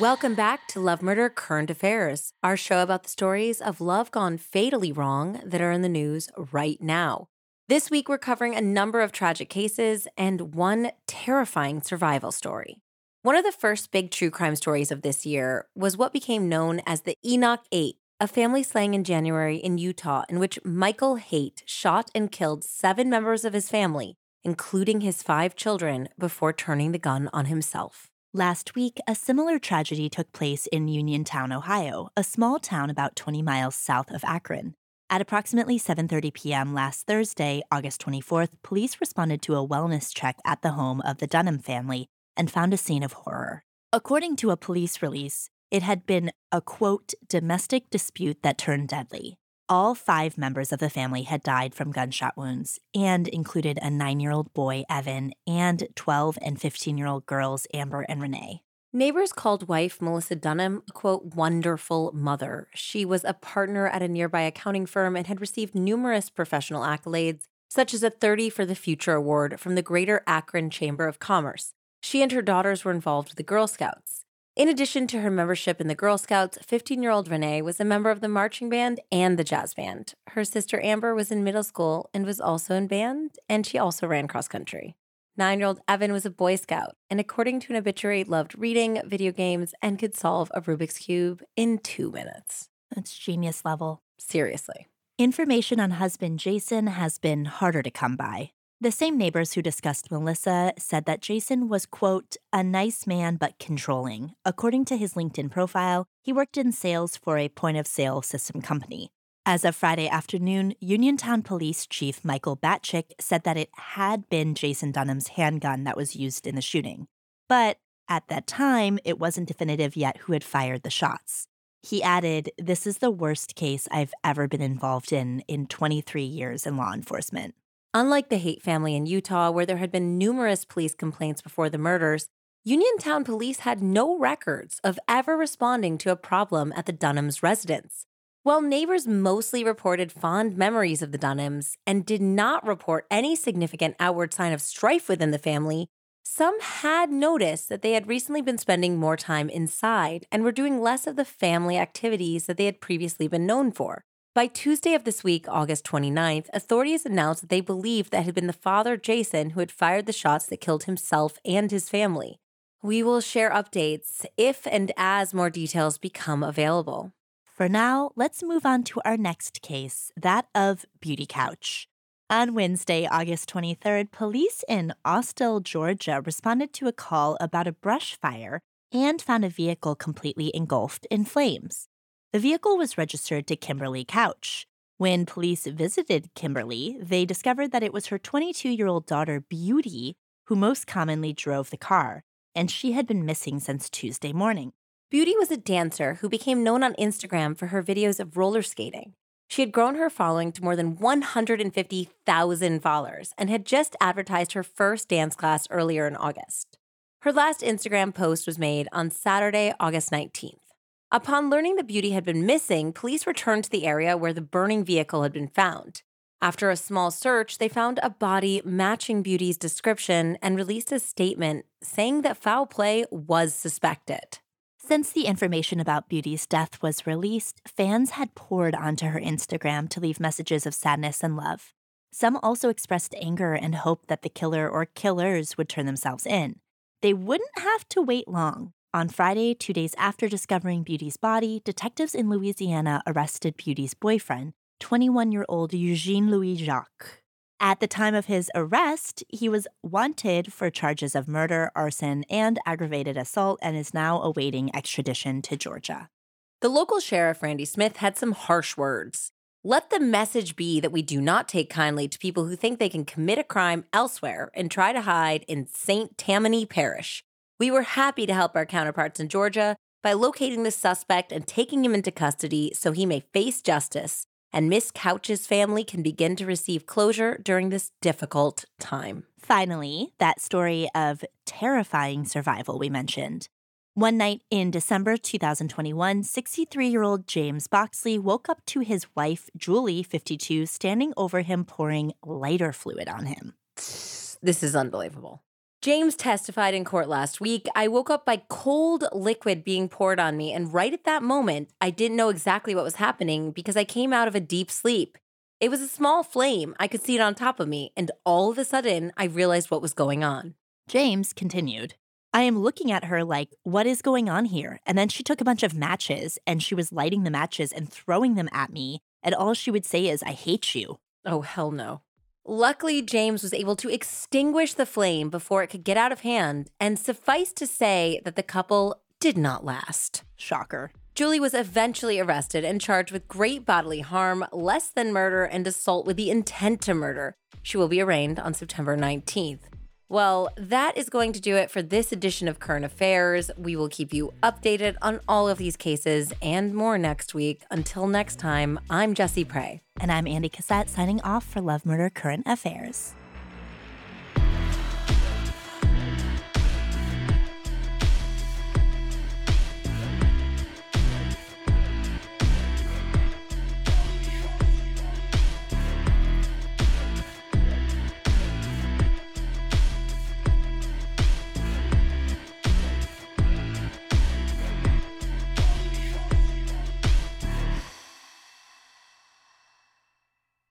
Welcome back to Love Murder Current Affairs, our show about the stories of love gone fatally wrong that are in the news right now. This week, we're covering a number of tragic cases and one terrifying survival story. One of the first big true crime stories of this year was what became known as the Enoch 8, a family slaying in January in Utah in which Michael Haight shot and killed seven members of his family, including his five children, before turning the gun on himself. Last week, a similar tragedy took place in Uniontown, Ohio, a small town about 20 miles south of Akron. At approximately 7:30 p.m. last Thursday, August 24th, police responded to a wellness check at the home of the Dunham family and found a scene of horror. According to a police release, it had been a quote domestic dispute that turned deadly. All five members of the family had died from gunshot wounds and included a nine year old boy, Evan, and 12 and 15 year old girls, Amber and Renee. Neighbors called wife Melissa Dunham a quote, wonderful mother. She was a partner at a nearby accounting firm and had received numerous professional accolades, such as a 30 for the Future Award from the Greater Akron Chamber of Commerce. She and her daughters were involved with the Girl Scouts. In addition to her membership in the Girl Scouts, 15 year old Renee was a member of the marching band and the jazz band. Her sister Amber was in middle school and was also in band, and she also ran cross country. Nine year old Evan was a Boy Scout, and according to an obituary, loved reading, video games, and could solve a Rubik's Cube in two minutes. That's genius level. Seriously. Information on husband Jason has been harder to come by. The same neighbors who discussed Melissa said that Jason was, quote, a nice man but controlling. According to his LinkedIn profile, he worked in sales for a point of sale system company. As of Friday afternoon, Uniontown Police Chief Michael Batchick said that it had been Jason Dunham's handgun that was used in the shooting. But at that time, it wasn't definitive yet who had fired the shots. He added, This is the worst case I've ever been involved in in 23 years in law enforcement. Unlike the Haight family in Utah, where there had been numerous police complaints before the murders, Uniontown police had no records of ever responding to a problem at the Dunhams' residence. While neighbors mostly reported fond memories of the Dunhams and did not report any significant outward sign of strife within the family, some had noticed that they had recently been spending more time inside and were doing less of the family activities that they had previously been known for. By Tuesday of this week, August 29th, authorities announced that they believed that had been the father, Jason, who had fired the shots that killed himself and his family. We will share updates if and as more details become available. For now, let's move on to our next case, that of Beauty Couch. On Wednesday, August 23rd, police in Austell, Georgia responded to a call about a brush fire and found a vehicle completely engulfed in flames. The vehicle was registered to Kimberly Couch. When police visited Kimberly, they discovered that it was her 22 year old daughter, Beauty, who most commonly drove the car, and she had been missing since Tuesday morning. Beauty was a dancer who became known on Instagram for her videos of roller skating. She had grown her following to more than 150,000 followers and had just advertised her first dance class earlier in August. Her last Instagram post was made on Saturday, August 19th. Upon learning the beauty had been missing, police returned to the area where the burning vehicle had been found. After a small search, they found a body matching Beauty's description and released a statement saying that foul play was suspected. Since the information about Beauty's death was released, fans had poured onto her Instagram to leave messages of sadness and love. Some also expressed anger and hope that the killer or killers would turn themselves in. They wouldn't have to wait long. On Friday, two days after discovering Beauty's body, detectives in Louisiana arrested Beauty's boyfriend, 21 year old Eugene Louis Jacques. At the time of his arrest, he was wanted for charges of murder, arson, and aggravated assault and is now awaiting extradition to Georgia. The local sheriff, Randy Smith, had some harsh words. Let the message be that we do not take kindly to people who think they can commit a crime elsewhere and try to hide in St. Tammany Parish. We were happy to help our counterparts in Georgia by locating the suspect and taking him into custody so he may face justice and Miss Couch's family can begin to receive closure during this difficult time. Finally, that story of terrifying survival we mentioned. One night in December 2021, 63 year old James Boxley woke up to his wife, Julie, 52, standing over him pouring lighter fluid on him. This is unbelievable. James testified in court last week. I woke up by cold liquid being poured on me, and right at that moment, I didn't know exactly what was happening because I came out of a deep sleep. It was a small flame. I could see it on top of me, and all of a sudden, I realized what was going on. James continued. I am looking at her like, what is going on here? And then she took a bunch of matches and she was lighting the matches and throwing them at me. And all she would say is, I hate you. Oh, hell no. Luckily, James was able to extinguish the flame before it could get out of hand, and suffice to say that the couple did not last. Shocker. Julie was eventually arrested and charged with great bodily harm, less than murder, and assault with the intent to murder. She will be arraigned on September 19th. Well, that is going to do it for this edition of Current Affairs. We will keep you updated on all of these cases and more next week. Until next time, I'm Jessie Pray. And I'm Andie Cassette signing off for Love Murder Current Affairs.